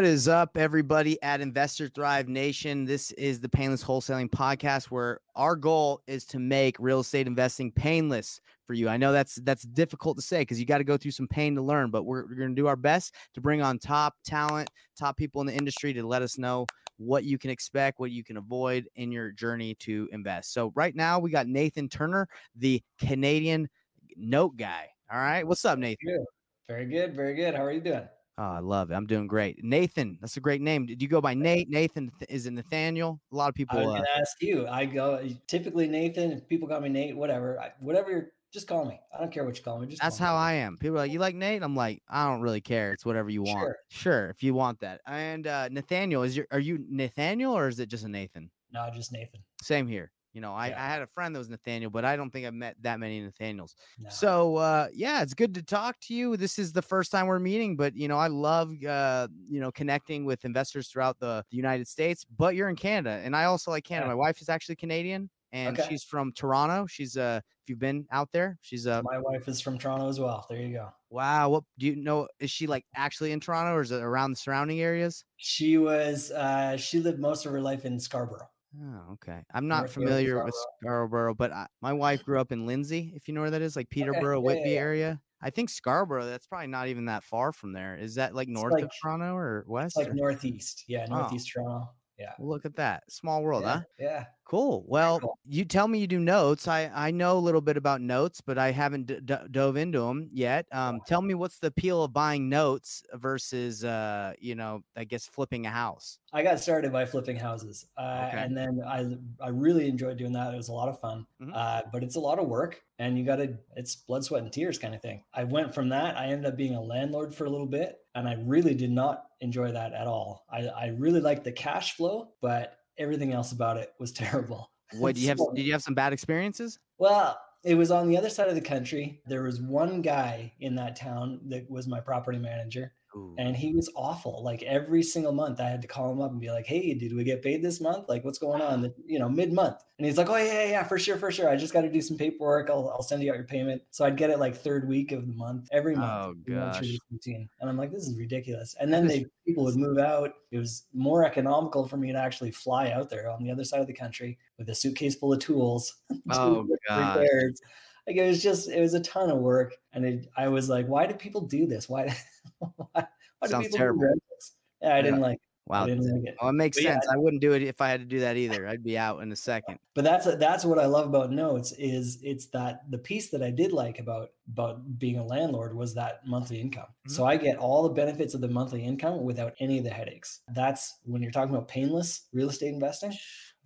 What is up, everybody at Investor Thrive Nation? This is the Payneless Wholesaling Podcast, where our goal is to make real estate investing painless for you. I know that's that's difficult to say because you got to go through some pain to learn, but we're, we're going to do our best to bring on top talent, top people in the industry to let us know what you can expect, what you can avoid in your journey to invest. So right now we got Nathan Turner, the Canadian note guy. All right, what's up, Nathan? Very good, very good. How are you doing? Oh, I love it. I'm doing great. Nathan, that's a great name. Did you go by Nate? Nathan is it Nathaniel? A lot of people. I was uh, ask you. I go typically Nathan. If people call me Nate, whatever, I, whatever. You're, just call me. I don't care what you call me. Just that's how me. I am. People are like, you like Nate? I'm like, I don't really care. It's whatever you want. Sure. Sure, if you want that. And uh, Nathaniel, is your are you Nathaniel or is it just a Nathan? No, just Nathan. Same here. You know, I, Yeah. I had a friend that was Nathaniel, but I don't think I've met that many Nathaniels. No. So uh, yeah, it's good to talk to you. This is the first time we're meeting, but you know, I love uh, you know connecting with investors throughout the, the United States. But you're in Canada, and I also like Canada. Yeah. My wife is actually Canadian, and Okay. she's from Toronto. She's uh, if you've been out there, she's uh, my wife is from Toronto as well. There you go. wow. What do you know? Is she like actually in Toronto, or is it around the surrounding areas? She was. uh She lived most of her life in Scarborough. Oh, okay. I'm not Northfield, familiar with Scarborough, but I, my wife grew up in Lindsay, if you know where that is, like Peterborough, yeah, yeah, Whitby yeah. area. I think Scarborough, that's probably not even that far from there. Is that like north of Toronto or west? Like or- northeast. Yeah, Oh. northeast Toronto. Yeah. Well, Look at that. Small world, yeah, huh? yeah. Cool. Well, cool. you tell me you do notes. I I know a little bit about notes, but I haven't d- d- dove into them yet. Um, tell me what's the appeal of buying notes versus uh, you know, I guess flipping a house. I got started by flipping houses, uh, Okay. and then I I really enjoyed doing that. It was a lot of fun, Mhm. uh, but it's a lot of work, and you got to it's blood, sweat, and tears kind of thing. I went from that. I ended up being a landlord for a little bit, and I really did not enjoy that at all. I I really liked the cash flow, but everything else about it was terrible. What do you have? So- Did you have some bad experiences? Well, it was on the other side of the country. There was one guy in that town that was my property manager, Ooh. and he was awful. Like every single month, I had to call him up and be like, "Hey, did we get paid this month? Like, what's going on?" You know, mid month, and he's like, "Oh yeah, yeah, yeah, for sure, for sure. I just got to do some paperwork. I'll, I'll send you out your payment." So I'd get it like third week of the month, every month. Oh, we went through gosh. routine, and I'm like, "This is ridiculous." And then they people would move out. It was more economical for me to actually fly out there on the other side of the country with a suitcase full of tools. Oh, repairs. Like it was just, it was a ton of work, and it, I was like, "Why do people do this? Why, why, why do people terrible. do rentals?" Yeah, I didn't like. It. I Wow. didn't like it. Well, it makes But yeah, sense. I wouldn't do it if I had to do that either. I'd be out in a second. But that's that's what I love about notes is it's that the piece that I did like about about being a landlord was that monthly income. Mm-hmm. So I get all the benefits of the monthly income without any of the headaches. That's when you're talking about painless real estate investing.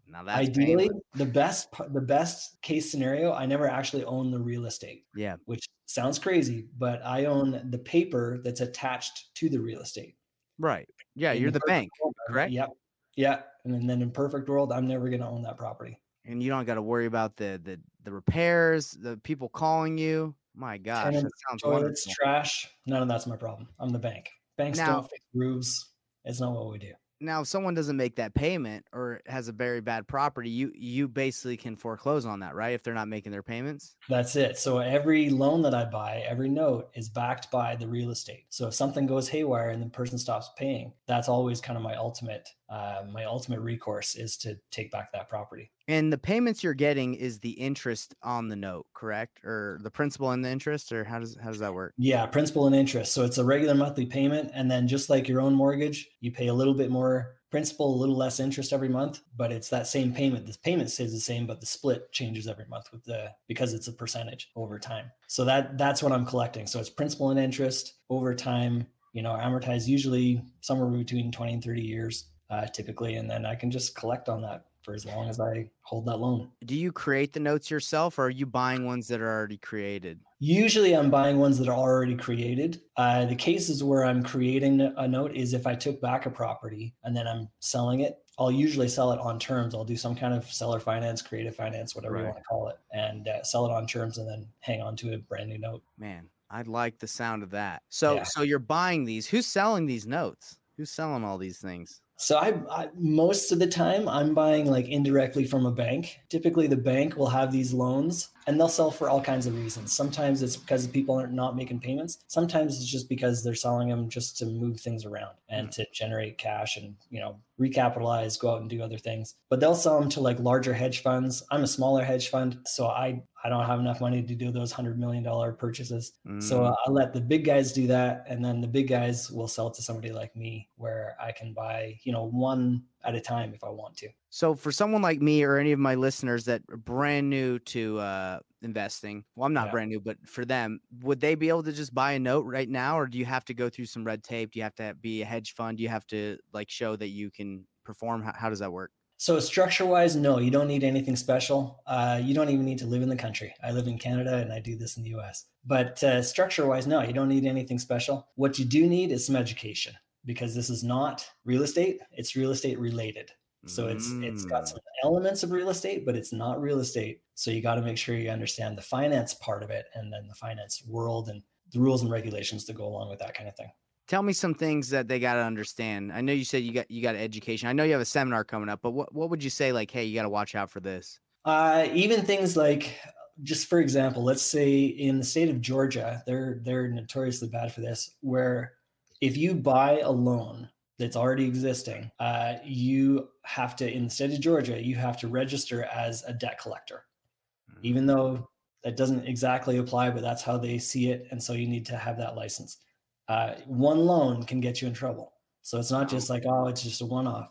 Now that's Ideally, painless. the best the best case scenario, I never actually own the real estate. Yeah. which sounds crazy, but I own the paper that's attached to the real estate. Right. Yeah. In You're the bank, world, correct? Yep. Yeah. And then in perfect world, I'm never going to own that property. and you don't got to worry about the the the repairs, the people calling you. My gosh, that Tenants, sounds Toilets, wonderful. trash, none of that's my problem. I'm the bank. Banks Now- don't fix roofs. It's not what we do. Now, if someone doesn't make that payment or has a very bad property, you you basically can foreclose on that, right? If they're not making their payments. That's it. So every loan that I buy, every note is backed by the real estate. So if something goes haywire and the person stops paying, that's always kind of my ultimate, uh, my ultimate recourse is to take back that property. And the payments you're getting is the interest on the note, correct? Or the principal and the interest, or how does how does that work? Yeah, principal and interest. So it's a regular monthly payment. And then just like your own mortgage, you pay a little bit more principal, a little less interest every month, but it's that same payment. The payment stays the same, but the split changes every month with the because it's a percentage over time. So that that's what I'm collecting. So it's principal and interest over time, you know, amortized usually somewhere between 20 and 30 years, uh, typically. And then I can just collect on that for as long as I hold that loan. Do you create the notes yourself, or are you buying ones that are already created? Usually, I'm buying ones that are already created. Uh, the cases where I'm creating a note is if I took back a property and then I'm selling it. I'll usually sell it on terms. I'll do some kind of seller finance, creative finance, whatever you want to call it, and uh, sell it on terms and then hang on to a brand new note. Man, I like the sound of that. So Yeah. so you're buying these. Who's selling these notes? Who's selling all these things? So I, I, most of the time I'm buying like indirectly from a bank. Typically the bank will have these loans and they'll sell for all kinds of reasons. Sometimes it's because people are not making payments. Sometimes it's just because they're selling them just to move things around and mm. to generate cash and, you know, recapitalize, go out and do other things. But they'll sell them to like larger hedge funds. I'm a smaller hedge fund, so I I don't have enough money to do those hundred million dollar purchases. Mm. So I let the big guys do that, and then the big guys will sell to somebody like me, where I can buy you know one at a time if I want to. So for someone like me or any of my listeners that are brand new to uh, investing, well, I'm not yeah. brand new, but for them, would they be able to just buy a note right now, or do you have to go through some red tape? Do you have to be a hedge fund? Do you have to like show that you can perform? How, how does that work? So structure wise, no, you don't need anything special. Uh, you don't even need to live in the country. I live in Canada and I do this in the US. But uh, structure wise, no, you don't need anything special. What you do need is some education because this is not real estate; it's real estate related. So it's mm. it's got some mm. elements of real estate, but it's not real estate. So you got to make sure you understand the finance part of it, and then the finance world and the rules and regulations that go along with that kind of thing. Tell me some things that they got to understand. I know you said you got you got education. I know you have a seminar coming up, but what what would you say like, hey, you got to watch out for this? Uh, even things like just for example, let's say in the state of Georgia, they're they're notoriously bad for this, where if you buy a loan that's already existing, uh, you have to, in the state of Georgia, you have to register as a debt collector, mm-hmm. even though that doesn't exactly apply, but that's how they see it. And so you need to have that license. Uh, one loan can get you in trouble. So it's not just like, oh, it's just a one off.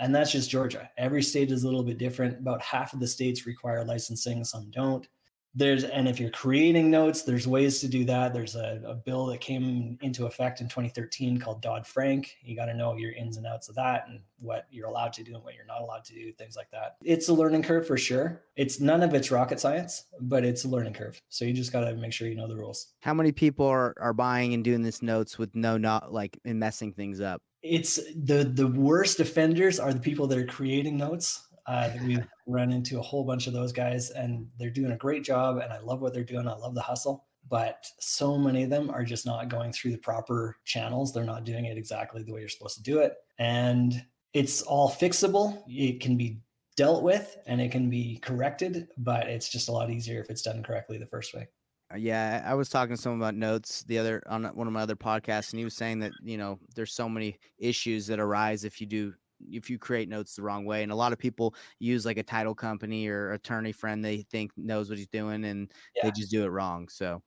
And that's just Georgia. Every state is a little bit different. About half of the states require licensing, some don't there's and if you're creating notes there's ways to do that. There's a, a bill that came into effect in 2013 called dodd-frank. You got to know your ins and outs of that and what you're allowed to do and what you're not allowed to do things like that. It's a learning curve for sure. It's none of it's rocket science but it's a learning curve. So you just got to make sure you know the rules. How many people are, are buying and doing this notes with no not like and messing things up? It's the the worst offenders are the people that are creating notes uh, we've run into a whole bunch of those guys, and they're doing a great job. And I love what they're doing. I love the hustle. But so many of them are just not going through the proper channels. They're not doing it exactly the way you're supposed to do it. And it's all fixable. It can be dealt with and it can be corrected, but it's just a lot easier if it's done correctly the first way. Uh, yeah, I was talking to someone about notes the other on one of my other podcasts, and he was saying that you know there's so many issues that arise if you do if you create notes the wrong way and a lot of people use like a title company or attorney friend they think knows what he's doing and yeah. they just do it wrong so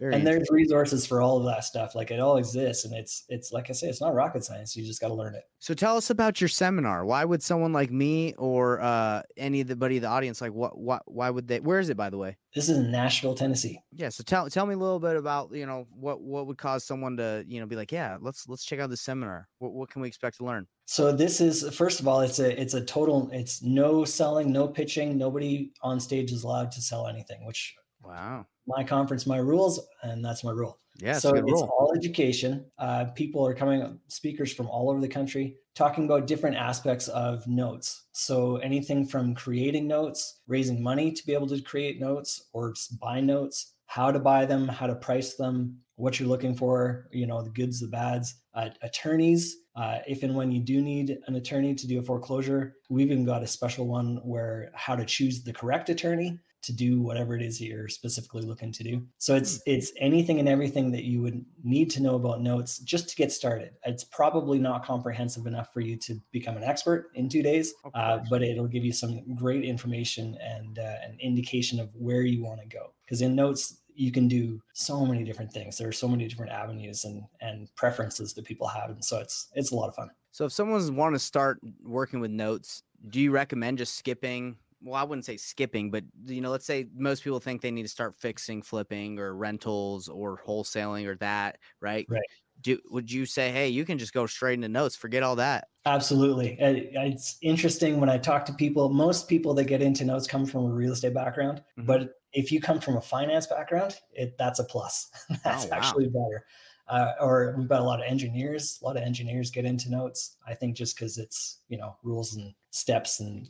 very and there's resources for all of that stuff. Like it all exists, and it's it's like I say, it's not rocket science. You just got to learn it. So tell us about your seminar. Why would someone like me or uh, anybody in the audience like what what why would they? Where is it by the way? This is in Nashville, Tennessee. Yeah. So tell tell me a little bit about you know what what would cause someone to you know be like yeah let's let's check out the seminar. What what can we expect to learn? So this is first of all, it's a it's a total. It's no selling, no pitching. Nobody on stage is allowed to sell anything, which wow my conference, my rules, and that's my rule. Yeah. So it's rule. all education. Uh, people are coming, speakers from all over the country, talking about different aspects of notes. So anything from creating notes, raising money to be able to create notes, or buy notes, how to buy them, how to price them, what you're looking for, you know, the goods, the bads, uh, attorneys. Uh, if and when you do need an attorney to do a foreclosure, we've even got a special one where how to choose the correct attorney to do whatever it is you're specifically looking to do. So it's hmm. it's anything and everything that you would need to know about notes just to get started. It's probably not comprehensive enough for you to become an expert in two days, uh, but it'll give you some great information and uh, an indication of where you want to go. Because in notes you can do so many different things. There are so many different avenues and and preferences that people have, and so it's it's a lot of fun. So if someone's want to start working with notes, do you recommend just skipping well, I wouldn't say skipping, but you know, let's say most people think they need to start fixing flipping or rentals or wholesaling or that, right? Right. Do, would you say, hey, you can just go straight into notes, forget all that? Absolutely. It's interesting when I talk to people, most people that get into notes come from a real estate background, mm-hmm. but if you come from a finance background, it that's a plus. that's oh, wow. actually better. Uh, or we've got a lot of engineers. A lot of engineers get into notes. I think just because it's you know rules and steps and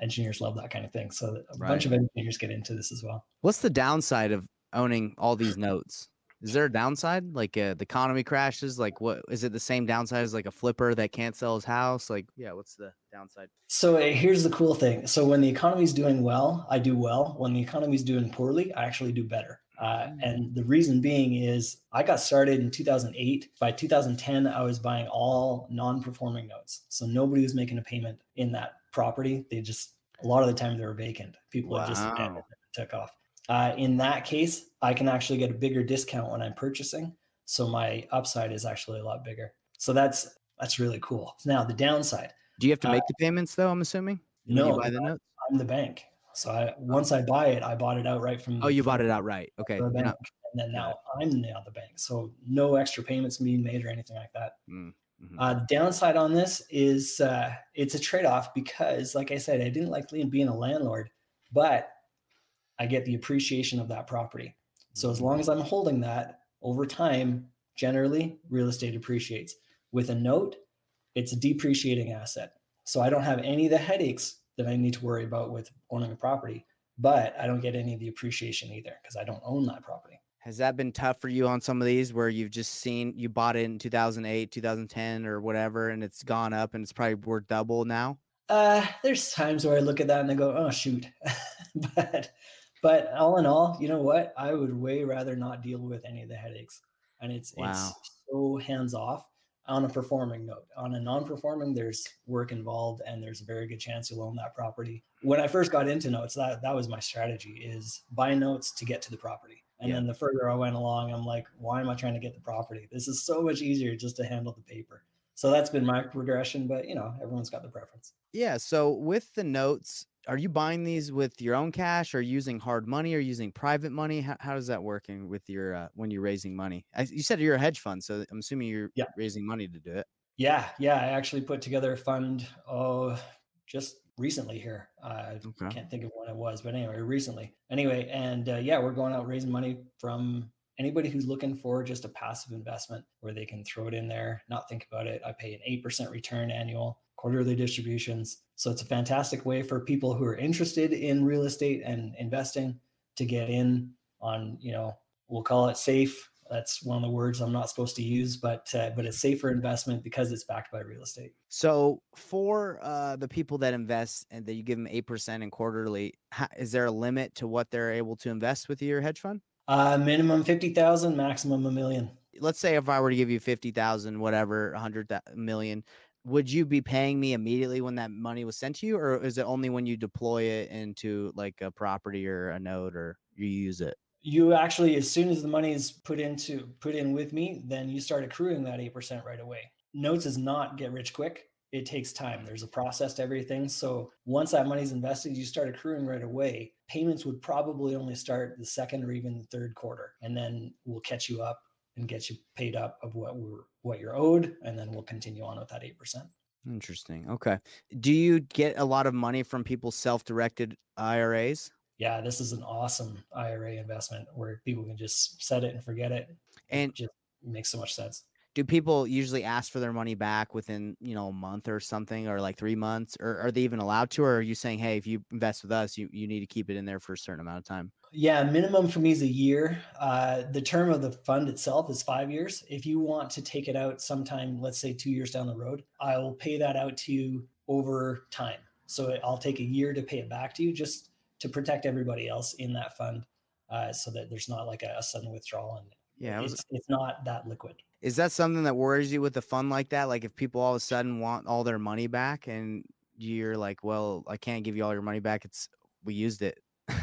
engineers love that kind of thing. So a right. bunch of engineers get into this as well. What's the downside of owning all these notes? Is there a downside? Like uh, the economy crashes? Like what is it the same downside as like a flipper that can't sell his house? Like, yeah, what's the downside? So uh, here's the cool thing. So when the economy's doing well, I do well. When the economy's doing poorly, I actually do better. Uh, mm. and the reason being is I got started in 2008. By 2010, I was buying all non-performing notes. So nobody was making a payment in that property. They just a lot of the time they were vacant. People wow. just took off. Uh, in that case, I can actually get a bigger discount when I'm purchasing. So my upside is actually a lot bigger. So that's that's really cool. Now the downside. Do you have to make uh, the payments though? I'm assuming. No, buy the notes. I'm the bank. So I, once I buy it, I bought it outright from. Oh, you bought it outright. Okay. The bank, and then now I'm now the bank. So no extra payments being made or anything like that. Mm. Mm-hmm. Uh, downside on this is uh, it's a trade off because, like I said, I didn't like being a landlord, but I get the appreciation of that property. So as long as I'm holding that over time, generally real estate appreciates. With a note, it's a depreciating asset. So I don't have any of the headaches that I need to worry about with owning a property, but I don't get any of the appreciation either because I don't own that property. Has that been tough for you on some of these where you've just seen you bought it in 2008, 2010 or whatever and it's gone up and it's probably worth double now? Uh there's times where I look at that and I go, "Oh shoot." but but all in all, you know what? I would way rather not deal with any of the headaches. And it's wow. it's so hands off on a performing note. On a non-performing, there's work involved and there's a very good chance you'll own that property. When I first got into notes, that that was my strategy is buy notes to get to the property. And yeah. then the further I went along, I'm like, why am I trying to get the property? This is so much easier just to handle the paper. So that's been my progression, but you know, everyone's got the preference. Yeah. So with the notes, are you buying these with your own cash or using hard money or using private money how, how is that working with your uh, when you're raising money I, you said you're a hedge fund so i'm assuming you're yeah. raising money to do it yeah yeah i actually put together a fund oh just recently here i okay. can't think of when it was but anyway recently anyway and uh, yeah we're going out raising money from anybody who's looking for just a passive investment where they can throw it in there not think about it i pay an 8% return annual quarterly distributions. So it's a fantastic way for people who are interested in real estate and investing to get in on, you know, we'll call it safe. That's one of the words I'm not supposed to use, but uh, but it's safer investment because it's backed by real estate. So for uh, the people that invest and that you give them eight percent in quarterly, how, is there a limit to what they're able to invest with your hedge fund? Uh, minimum fifty thousand, maximum a million. Let's say if I were to give you fifty thousand, whatever, a hundred million, would you be paying me immediately when that money was sent to you or is it only when you deploy it into like a property or a note or you use it you actually as soon as the money is put into put in with me then you start accruing that 8% right away notes is not get rich quick it takes time there's a process to everything so once that money's invested you start accruing right away payments would probably only start the second or even the third quarter and then we'll catch you up and get you paid up of what we're what you're owed, and then we'll continue on with that eight percent. Interesting. Okay. Do you get a lot of money from people's self-directed IRAs? Yeah, this is an awesome IRA investment where people can just set it and forget it. And it just makes so much sense. Do people usually ask for their money back within, you know, a month or something or like 3 months or are they even allowed to or are you saying, "Hey, if you invest with us, you you need to keep it in there for a certain amount of time?" Yeah, minimum for me is a year. Uh, the term of the fund itself is five years. If you want to take it out sometime, let's say two years down the road, I will pay that out to you over time. So I'll take a year to pay it back to you just to protect everybody else in that fund uh, so that there's not like a, a sudden withdrawal. And yeah, it was, it's, it's not that liquid. Is that something that worries you with a fund like that? Like if people all of a sudden want all their money back and you're like, well, I can't give you all your money back. It's we used it.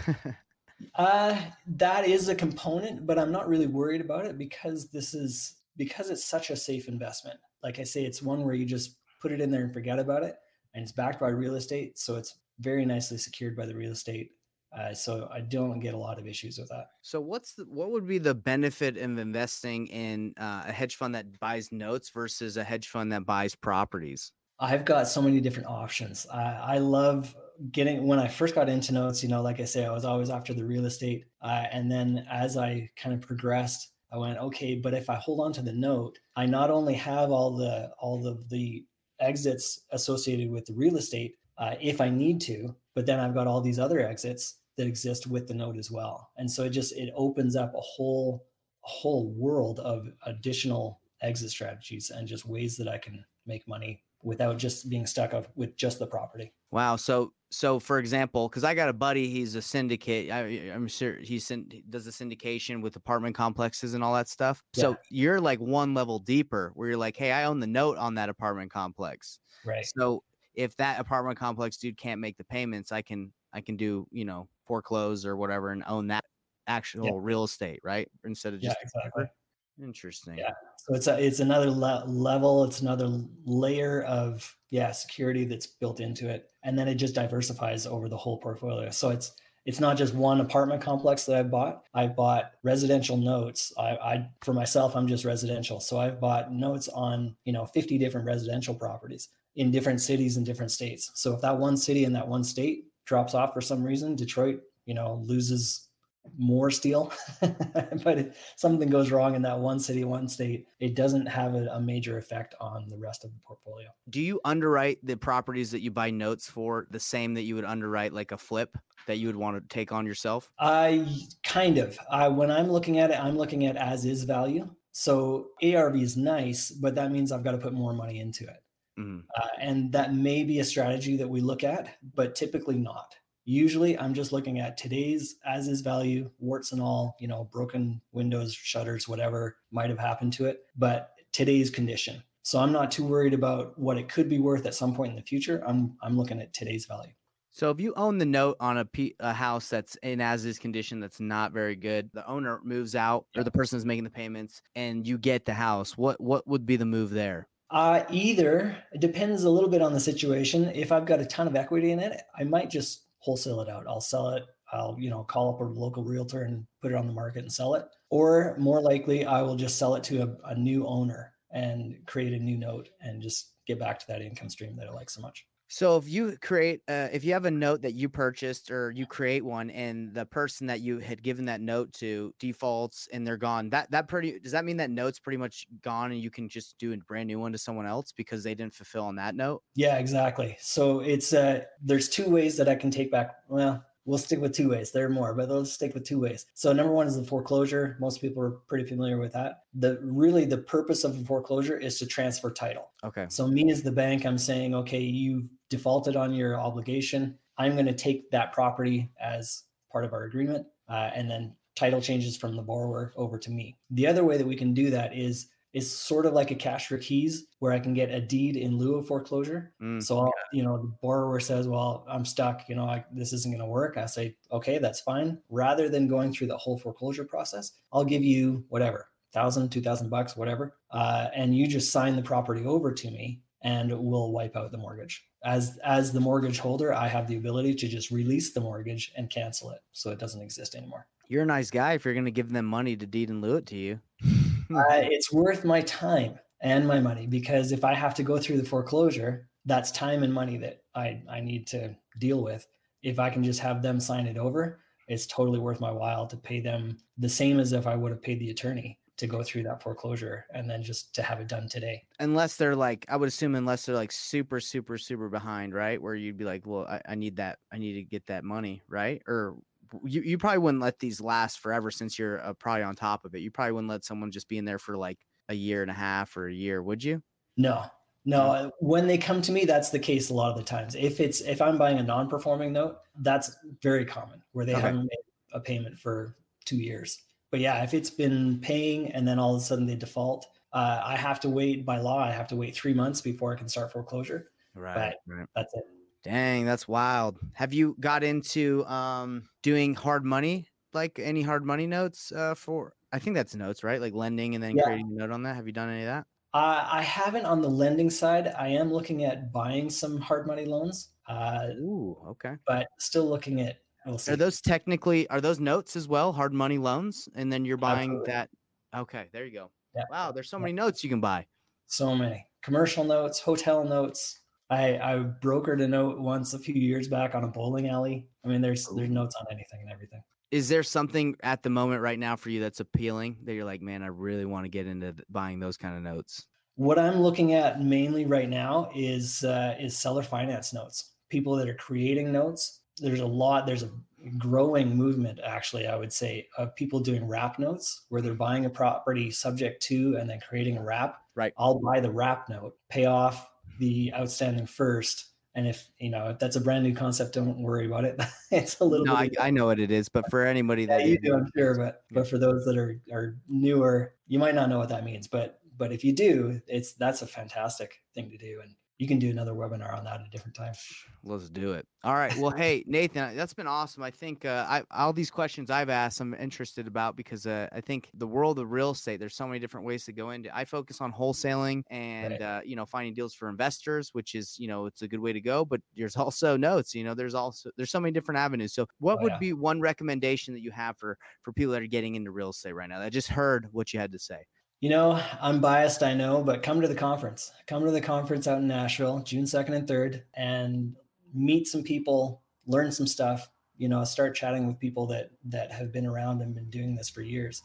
Uh, that is a component, but I'm not really worried about it because this is because it's such a safe investment. Like I say, it's one where you just put it in there and forget about it, and it's backed by real estate, so it's very nicely secured by the real estate. Uh, so I don't get a lot of issues with that. So what's the, what would be the benefit of investing in uh, a hedge fund that buys notes versus a hedge fund that buys properties? I've got so many different options. I, I love getting when I first got into notes, you know, like I say, I was always after the real estate. Uh, and then as I kind of progressed, I went, okay, but if I hold on to the note, I not only have all the all the the exits associated with the real estate uh, if I need to, but then I've got all these other exits that exist with the note as well. And so it just it opens up a whole a whole world of additional exit strategies and just ways that I can make money without just being stuck up with just the property. Wow. So, so for example, because I got a buddy, he's a syndicate. I, am sure he's does the syndication with apartment complexes and all that stuff. Yeah. So you're like one level deeper, where you're like, hey, I own the note on that apartment complex. Right. So if that apartment complex dude can't make the payments, I can I can do you know foreclose or whatever and own that actual yeah. real estate, right? Instead of just yeah, exactly. Interesting. Yeah. So it's a, it's another le- level. It's another layer of yeah security that's built into it, and then it just diversifies over the whole portfolio. So it's it's not just one apartment complex that I've bought. I've bought residential notes. I, I for myself, I'm just residential, so I've bought notes on you know 50 different residential properties in different cities and different states. So if that one city in that one state drops off for some reason, Detroit, you know, loses more steel but if something goes wrong in that one city one state it doesn't have a, a, major effect on the rest of the portfolio. Do you underwrite the properties that you buy notes for the same that you would underwrite like a flip that you would want to take on yourself? I kind of. I, when i'm looking at it i'm looking at as is value. So arv is nice but that means i've got to put more money into it mm-hmm. uh, and that may be a strategy that we look at but typically not Usually I'm just looking at today's as is value, warts and all, you know, broken windows, shutters, whatever might have happened to it, but today's condition. So I'm not too worried about what it could be worth at some point in the future. I'm I'm looking at today's value. So if you own the note on a, P, a house that's in as is condition that's not very good, the owner moves out or the person is making the payments and you get the house, what what would be the move there? Uh, either it depends a little bit on the situation. If I've got a ton of equity in it, I might just wholesale it out. I'll sell it. I'll, you know, call up a local realtor and put it on the market and sell it. Or more likely, I will just sell it to a, a new owner and create a new note and just get back to that income stream that I like so much. So if you create, uh, if you have a note that you purchased or you create one, and the person that you had given that note to defaults and they're gone, that that pretty does that mean that note's pretty much gone and you can just do a brand new one to someone else because they didn't fulfill on that note? Yeah, exactly. So it's uh, there's two ways that I can take back. Well, we'll stick with two ways. There are more, but let's stick with two ways. So number one is the foreclosure. Most people are pretty familiar with that. The really the purpose of a foreclosure is to transfer title. Okay. So me as the bank, I'm saying, okay, you defaulted on your obligation. I'm going to take that property as part of our agreement, uh, and then title changes from the borrower over to me. The other way that we can do that is is sort of like a cash for keys where I can get a deed in lieu of foreclosure. Mm, so, I'll, you know, the borrower says, well, I'm stuck, you know, I, this isn't going to work. I say, okay, that's fine. Rather than going through the whole foreclosure process, I'll give you whatever, thousand, two thousand bucks, whatever. Uh, and you just sign the property over to me and we'll wipe out the mortgage. As, as the mortgage holder, I have the ability to just release the mortgage and cancel it. So it doesn't exist anymore. You're a nice guy if you're going to give them money to deed and lieu it to you. uh, it's worth my time and my money because if I have to go through the foreclosure, that's time and money that I, I need to deal with. If I can just have them sign it over, it's totally worth my while to pay them the same as if I would have paid the attorney to go through that foreclosure and then just to have it done today. Unless they're like, I would assume, unless they're like super, super, super behind, right? Where you'd be like, well, I, I need that, I need to get that money, right? Or you, you probably wouldn't let these last forever since you're uh, probably on top of it. You probably wouldn't let someone just be in there for like a year and a half or a year, would you? No, no. Uh, when they come to me, that's the case a lot of the times. If it's if I'm buying a non-performing note, that's very common where they okay. haven't made a payment for two years. But yeah, if it's been paying and then all of a sudden they default, uh, I have to wait by law. I have to wait three months before I can start foreclosure. Right, right. That's it. Dang, that's wild. Have you got into um doing hard money, like any hard money notes uh for I think that's notes, right? Like lending and then yeah. creating a note on that. Have you done any of that? Uh, I haven't on the lending side. I am looking at buying some hard money loans. Uh, Ooh, okay. But still looking at. We'll are those technically are those notes as well? Hard money loans, and then you're buying Absolutely. that. Okay, there you go. Yeah. Wow, there's so many notes you can buy. So many commercial notes, hotel notes, I I brokered a note once a few years back on a bowling alley. I mean, there's there's notes on anything and everything. Is there something at the moment right now for you that's appealing that you're like, man, I really want to get into buying those kind of notes? What I'm looking at mainly right now is uh, is seller finance notes. People that are creating notes. There's a lot. There's a growing movement actually i would say of people doing wrap notes where they're buying a property subject to and then creating a wrap right i'll buy the wrap note pay off the outstanding first. And if you know if that's a brand new concept don't worry about it. It's a little no, I, I know what it is but for anybody yeah, that you do i'm sure but but for those that are are newer you might not know what that means but but if you do it's that's a fantastic thing to do. And you can do another webinar on that at a different time. Let's do it. All right. Well, hey, Nathan, that's been awesome. I think uh, I, all these questions I've asked, I'm interested about because uh, I think the world of real estate, there's so many different ways to go into. I focus on wholesaling and right. uh, you know finding deals for investors, which is you know it's a good way to go. But there's also notes. You know, there's also there's so many different avenues. So, what oh, would yeah. be one recommendation that you have for for people that are getting into real estate right now? I just heard what you had to say. You know, I'm biased, I know, but come to the conference. Come to the conference out in Nashville, June 2nd and 3rd, and meet some people, learn some stuff, you know, start chatting with people that that have been around and been doing this for years.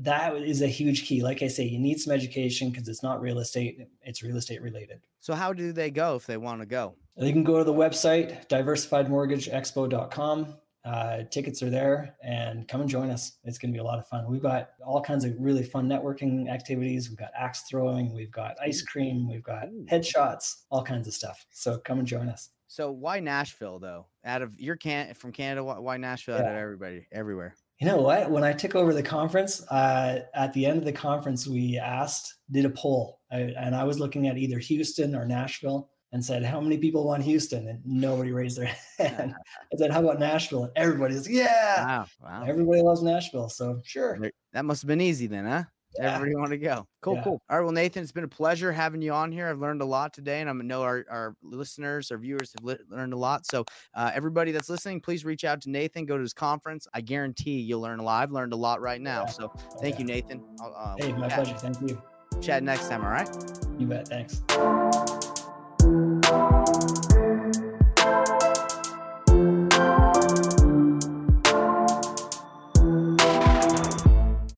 That is a huge key. Like I say, you need some education because it's not real estate, it's real estate related. So how do they go if they want to go? They can go to the website diversifiedmortgageexpo.com uh, tickets are there and come and join us. It's going to be a lot of fun. We've got all kinds of really fun networking activities. We've got axe throwing, we've got ice cream, we've got headshots, all kinds of stuff. So come and join us. So why Nashville though? Out of your can from Canada, why Nashville? Yeah. Out of everybody, everywhere. You know what? When I took over the conference, uh, at the end of the conference, we asked, did a poll, I, and I was looking at either Houston or Nashville and said, How many people want Houston? And nobody raised their hand. I said, How about Nashville? And everybody's yeah. Wow. wow. Everybody loves Nashville. So sure. That must have been easy then, huh? Yeah. Everybody want to go. Cool, yeah. cool. All right. Well, Nathan, it's been a pleasure having you on here. I've learned a lot today, and I know our, our listeners, our viewers have learned a lot. So, uh, everybody that's listening, please reach out to Nathan. Go to his conference. I guarantee you'll learn a lot. I've learned a lot right now. Yeah. So, thank you, Nathan. Uh, hey, my pleasure. Thank you. Chat next time. All right. You bet. Thanks.